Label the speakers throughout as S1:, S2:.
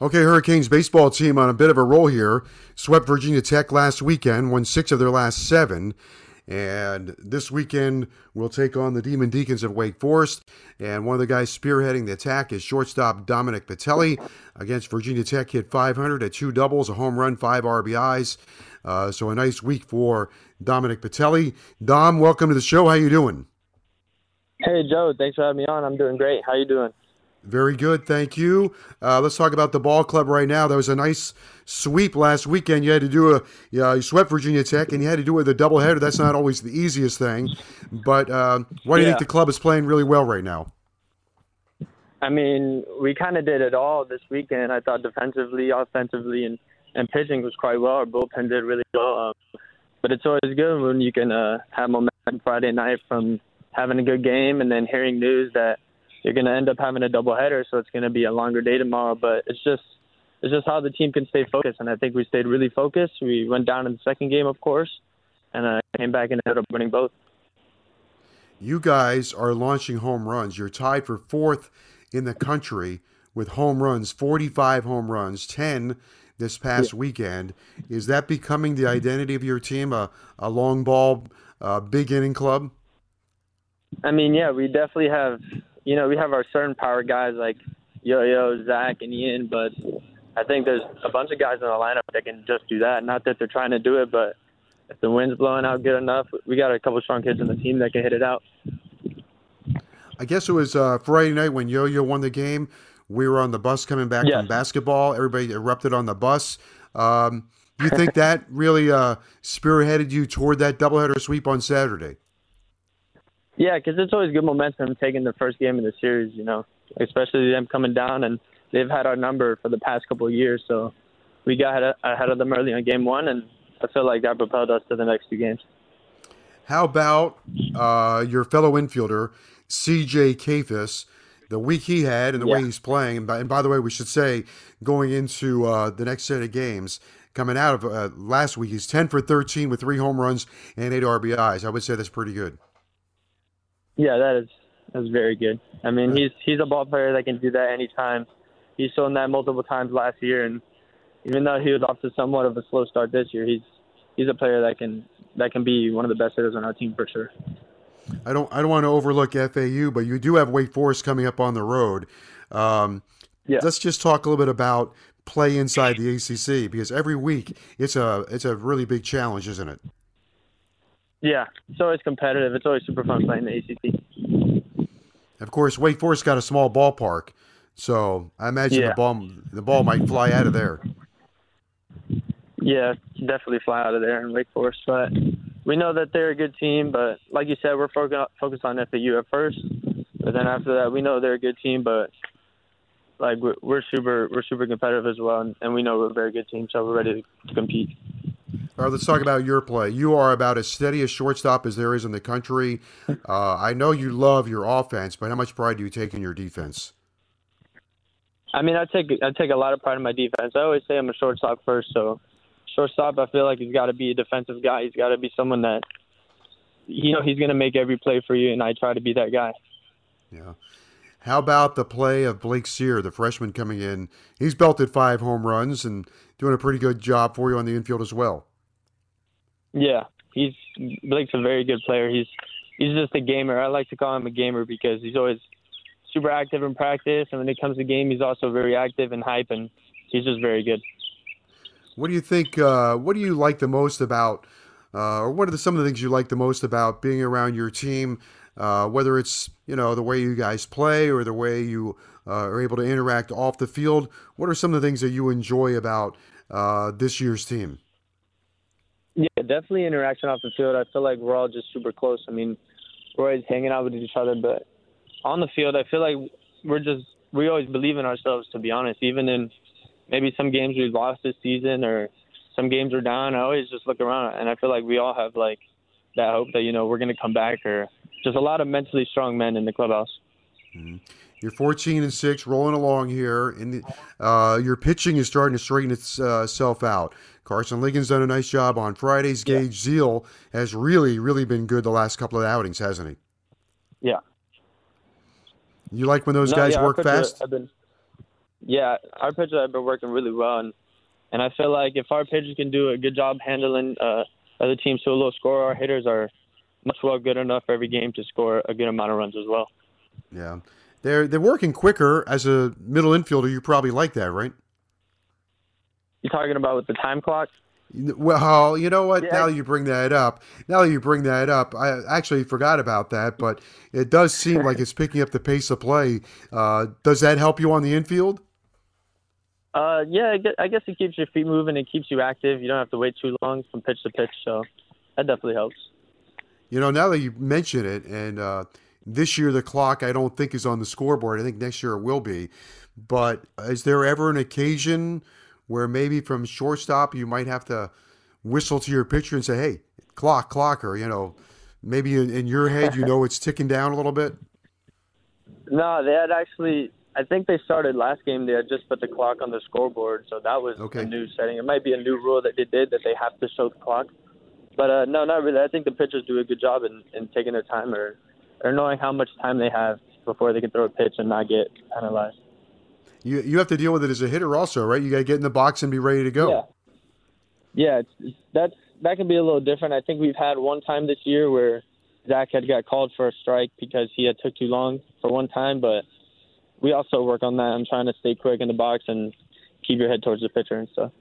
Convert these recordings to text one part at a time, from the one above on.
S1: Okay, Hurricanes baseball team on a bit of a roll here. Swept Virginia Tech last weekend, won six of their last seven. And this weekend, we'll take on the Demon Deacons of Wake Forest. And one of the guys spearheading the attack is shortstop Dominic Pitelli against Virginia Tech. Hit 500 at two doubles, a home run, five RBIs. Uh, so a nice week for Dominic Pitelli. Dom, welcome to the show. How you doing?
S2: Hey, Joe. Thanks for having me on. I'm doing great. How you doing?
S1: Very good, thank you. Uh, let's talk about the ball club right now. There was a nice sweep last weekend. You had to do a, you, you swept Virginia Tech, and you had to do it with a doubleheader. That's not always the easiest thing, but uh, why do you
S2: Yeah.
S1: think the club is playing really well right now?
S2: I mean, we kind of did it all this weekend. I thought defensively, offensively, and and pitching was quite well. Our bullpen did really well. Um, but it's always good when you can uh, have momentum Friday night from having a good game and then hearing news that you're going to end up having a doubleheader, so it's going to be a longer day tomorrow. But it's just it's just how the team can stay focused, and I think we stayed really focused. We went down in the second game, of course, and uh, came back and ended up winning both.
S1: You guys are launching home runs. You're tied for fourth in the country with home runs, 45 home runs, 10 this past weekend. Is that becoming the identity of your team, a, a long ball, uh, big inning club?
S2: I mean, yeah, we definitely have, you know, we have our certain power guys like Yo-Yo, Zach, and Ian, but I think there's a bunch of guys in the lineup that can just do that. Not that they're trying to do it, but if the wind's blowing out good enough, we got a couple strong kids in the team that can hit it out.
S1: I guess it was uh, Friday night when Yo Yo won the game. We were on the bus coming back
S2: Yes.
S1: from basketball. Everybody erupted on the bus. Um, do you think that really uh, spearheaded you toward that doubleheader sweep on Saturday?
S2: Yeah, because it's always good momentum taking the first game of the series, you know, especially them coming down, and they've had our number for the past couple of years. So we got ahead of, them early on game one, and I feel like that propelled us to the next two games.
S1: How about uh, your fellow infielder, CJ Kayfus, the week he had and the way he's playing? And by, and by the way, we should say going into uh, the next set of games, coming out of uh, last week, he's 10 for 13 with three home runs and eight RBIs. I would say that's pretty good.
S2: Yeah, that is that's very good. I mean, he's he's a ball player that can do that anytime. He's shown that multiple times last year, and even though he was off to somewhat of a slow start this year, he's he's a player that can that can be one of the best hitters on our team for sure.
S1: I don't I don't want to overlook FAU, but you do have Wake Forest coming up on the road. Um,
S2: Yeah.
S1: Let's just talk a little bit about play inside the ACC because every week it's a it's a really big challenge, isn't it?
S2: Yeah, it's always competitive. It's always super fun playing the ACC.
S1: Of course, Wake Forest got a small ballpark, so I imagine the ball the ball might fly out of there.
S2: Yeah, definitely fly out of there in Wake Forest, but we know that they're a good team. But like you said, we're focused focused on FAU at first, but then after that, we know they're a good team. But like we're, we're super we're super competitive as well, and we know we're a very good team, so we're ready to compete.
S1: All right, let's talk about your play. You are about as steady a shortstop as there is in the country. Uh, I know you love your offense, but how much pride do you take in your defense?
S2: I mean, I take I take a lot of pride in my defense. I always say I'm a shortstop first, so shortstop. I feel like he's got to be a defensive guy. He's got to be someone that you know he's going to make every play for you, and I try to be that guy.
S1: Yeah. How about the play of Blake Cyr, the freshman coming in? He's belted five home runs and doing a pretty good job for you on the infield as well.
S2: Yeah, he's Blake's a very good player. He's he's just a gamer. I like to call him a gamer because he's always super active in practice, and when it comes to game, he's also very active and hype, and he's just very good.
S1: What do you think? Uh, what do you like the most about, uh, or what are the, some of the things you like the most about being around your team? Uh, whether it's you know the way you guys play or the way you uh, are able to interact off the field. What are some of the things that you enjoy about uh, this year's team?
S2: Yeah, definitely interaction off the field. I feel like we're all just super close. I mean, we're always hanging out with each other, but on the field, I feel like we're just we always believe in ourselves. To be honest, even in maybe some games we've lost this season or some games are down, I always just look around and I feel like we all have like that hope that you know we're going to come back or just a lot of mentally strong men in the clubhouse.
S1: Mm-hmm. You're 14 and six, rolling along here, and uh, your pitching is starting to straighten itself out. Karson Ligon's done a nice job on Fridays. Gage yeah. Ziehl has really, really been good the last couple of outings, hasn't he?
S2: Yeah.
S1: You like when those no, guys
S2: yeah,
S1: work fast?
S2: Been, yeah, our pitchers have been working really well, and and I feel like if our pitchers can do a good job handling uh, other teams to a low score, our hitters are much well good enough every game to score a good amount of runs as well.
S1: Yeah, they're they're working quicker as a middle infielder. You probably like that, right?
S2: You're talking about with the time clock?
S1: Well, you know what? Yeah. Now you bring that up, now you bring that up, I actually forgot about that, but it does seem like it's picking up the pace of play. Uh, does that help you on the infield?
S2: Uh, yeah, I guess it keeps your feet moving. It keeps you active. You don't have to wait too long from pitch to pitch, so that definitely helps.
S1: You know, now that you mention it, and uh, this year the clock I don't think is on the scoreboard. I think next year it will be. But is there ever an occasion where maybe from shortstop you might have to whistle to your pitcher and say, "Hey, clock, clocker," you know, maybe in, in your head you know it's ticking down a little bit?
S2: No, they had actually. I think they started last game. They had just put the clock on the scoreboard, so that was okay. a new setting. It might be a new rule that they did that they have to show the clock. But uh, no, not really. I think the pitchers do a good job in, in taking their time or or knowing how much time they have before they can throw a pitch and not get penalized
S1: you you have to deal with it as a hitter also, right? You got to get in the box and be ready to go.
S2: Yeah, yeah, it's, it's, that's that can be a little different. I think we've had one time this year where Zach had got called for a strike because he had took too long for one time, but we also work on that. I'm trying to stay quick in the box and keep your head towards the pitcher and stuff.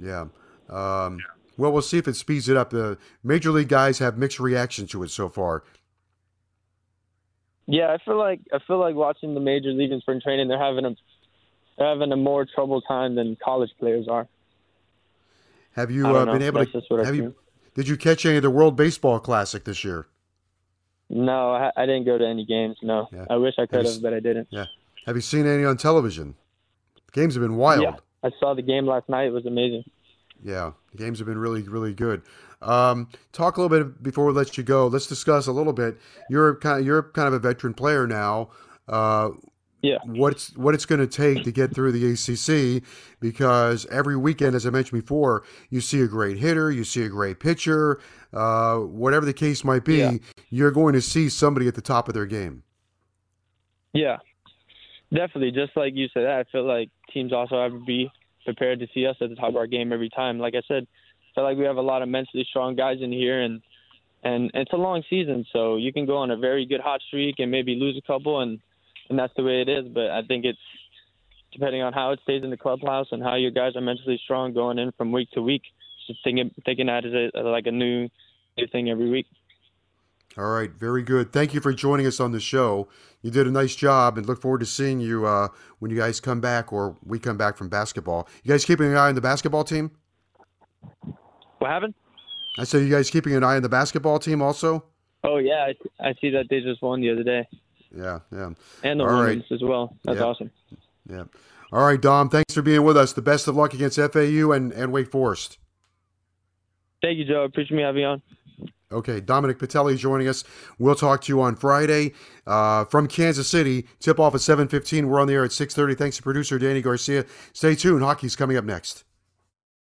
S1: Yeah. Um, well, we'll see if it speeds it up. The major league guys have mixed reactions to it so far.
S2: Yeah, I feel like I feel like watching the major league in spring training. They're having a they're having a more troubled time than college players are.
S1: Have you uh, been able to? Have you? Did you catch any of the World Baseball Classic this year?
S2: No, I, I didn't go to any games. No, yeah. I wish I could have, but I didn't.
S1: Yeah. Have you seen any on television? The games have been wild.
S2: Yeah, I saw the game last night. It was amazing.
S1: Yeah, the games have been really, really good. Um, talk a little bit before we let you go. Let's discuss a little bit. You're kind of you're kind of a veteran player now. Uh,
S2: yeah.
S1: what's what it's going to take to get through the ACC because every weekend, as I mentioned before, you see a great hitter, you see a great pitcher, uh, whatever the case might be, yeah. you're going to see somebody at the top of their game.
S2: Yeah, definitely. Just like you said, I feel like teams also have to be prepared to see us at the top of our game every time. Like I said, I feel like we have a lot of mentally strong guys in here, and and it's a long season, so you can go on a very good hot streak and maybe lose a couple and and that's the way it is. But I think it's depending on how it stays in the clubhouse and how your guys are mentally strong going in from week to week. Just thinking thinking that is a, like a new new thing every week.
S1: All right, very good. Thank you for joining us on the show. You did a nice job, and look forward to seeing you uh, when you guys come back or we come back from basketball. You guys keeping an eye on the basketball team?
S2: What happened?
S1: I said you guys keeping an eye on the basketball team also.
S2: Oh yeah, I, I see that they just won the other day.
S1: Yeah, yeah.
S2: And the All women's right. as well. That's awesome.
S1: Yeah. All right, Dom. Thanks for being with us. The best of luck against FAU and, and Wake Forest.
S2: Thank you, Joe. Appreciate me having you on.
S1: Okay, Dominic Pitelli joining us. We'll talk to you on Friday uh, from Kansas City. Tip off at seven fifteen. We're on the air at six thirty. Thanks to producer Danny Garcia. Stay tuned. Hockey's coming up next.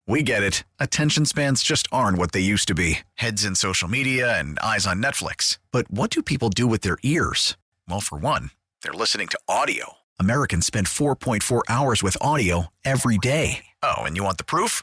S3: We get it. Attention spans just aren't what they used to be. Heads in social media and eyes on Netflix. But what do people do with their ears? Well, for one, they're listening to audio. Americans spend 4.4 hours with audio every day. Oh, and you want the proof?